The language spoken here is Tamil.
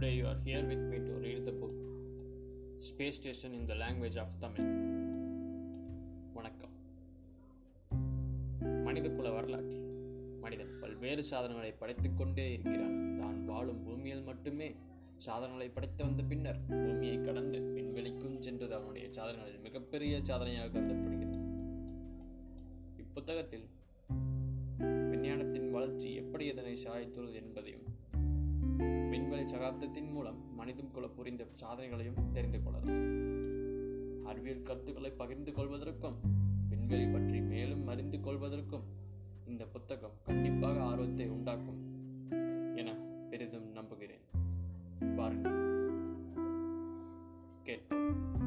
Today you are here with me to read the book Space Station in the Language of Tamil. வணக்கம். மனிதக்குல வரலாற்றில் மனிதன் பல்வேறு சாதனங்களை படைத்துக் கொண்டே இருக்கிறான். தான் வாழும் பூமியில் மட்டுமே சாதனைகளை படைத்து வந்த பின்னர் பூமியை கடந்து விண்வெளிக்கும் சென்றது அவனுடைய சாதனைகளில் மிகப்பெரிய சாதனையாக கருதப்படுகிறது. இப்புத்தகத்தில் விஞ்ஞானத்தின் வளர்ச்சி எப்படி இதனை சாய்த்துள்ளது என்பதையும் சகாப்தத்தின் மூலம் மனிதம் குல புரிந்த சாதனைகளையும் தெரிந்து கொள்ளலாம். அறிவியல் கருத்துக்களை பகிர்ந்து கொள்வதற்கும் விண்வெளி பற்றி மேலும் அறிந்து கொள்வதற்கும் இந்த புத்தகம் கண்டிப்பாக ஆர்வத்தை உண்டாக்கும் என பெரிதும் நம்புகிறேன். பாருங்கள். கேட்போம்.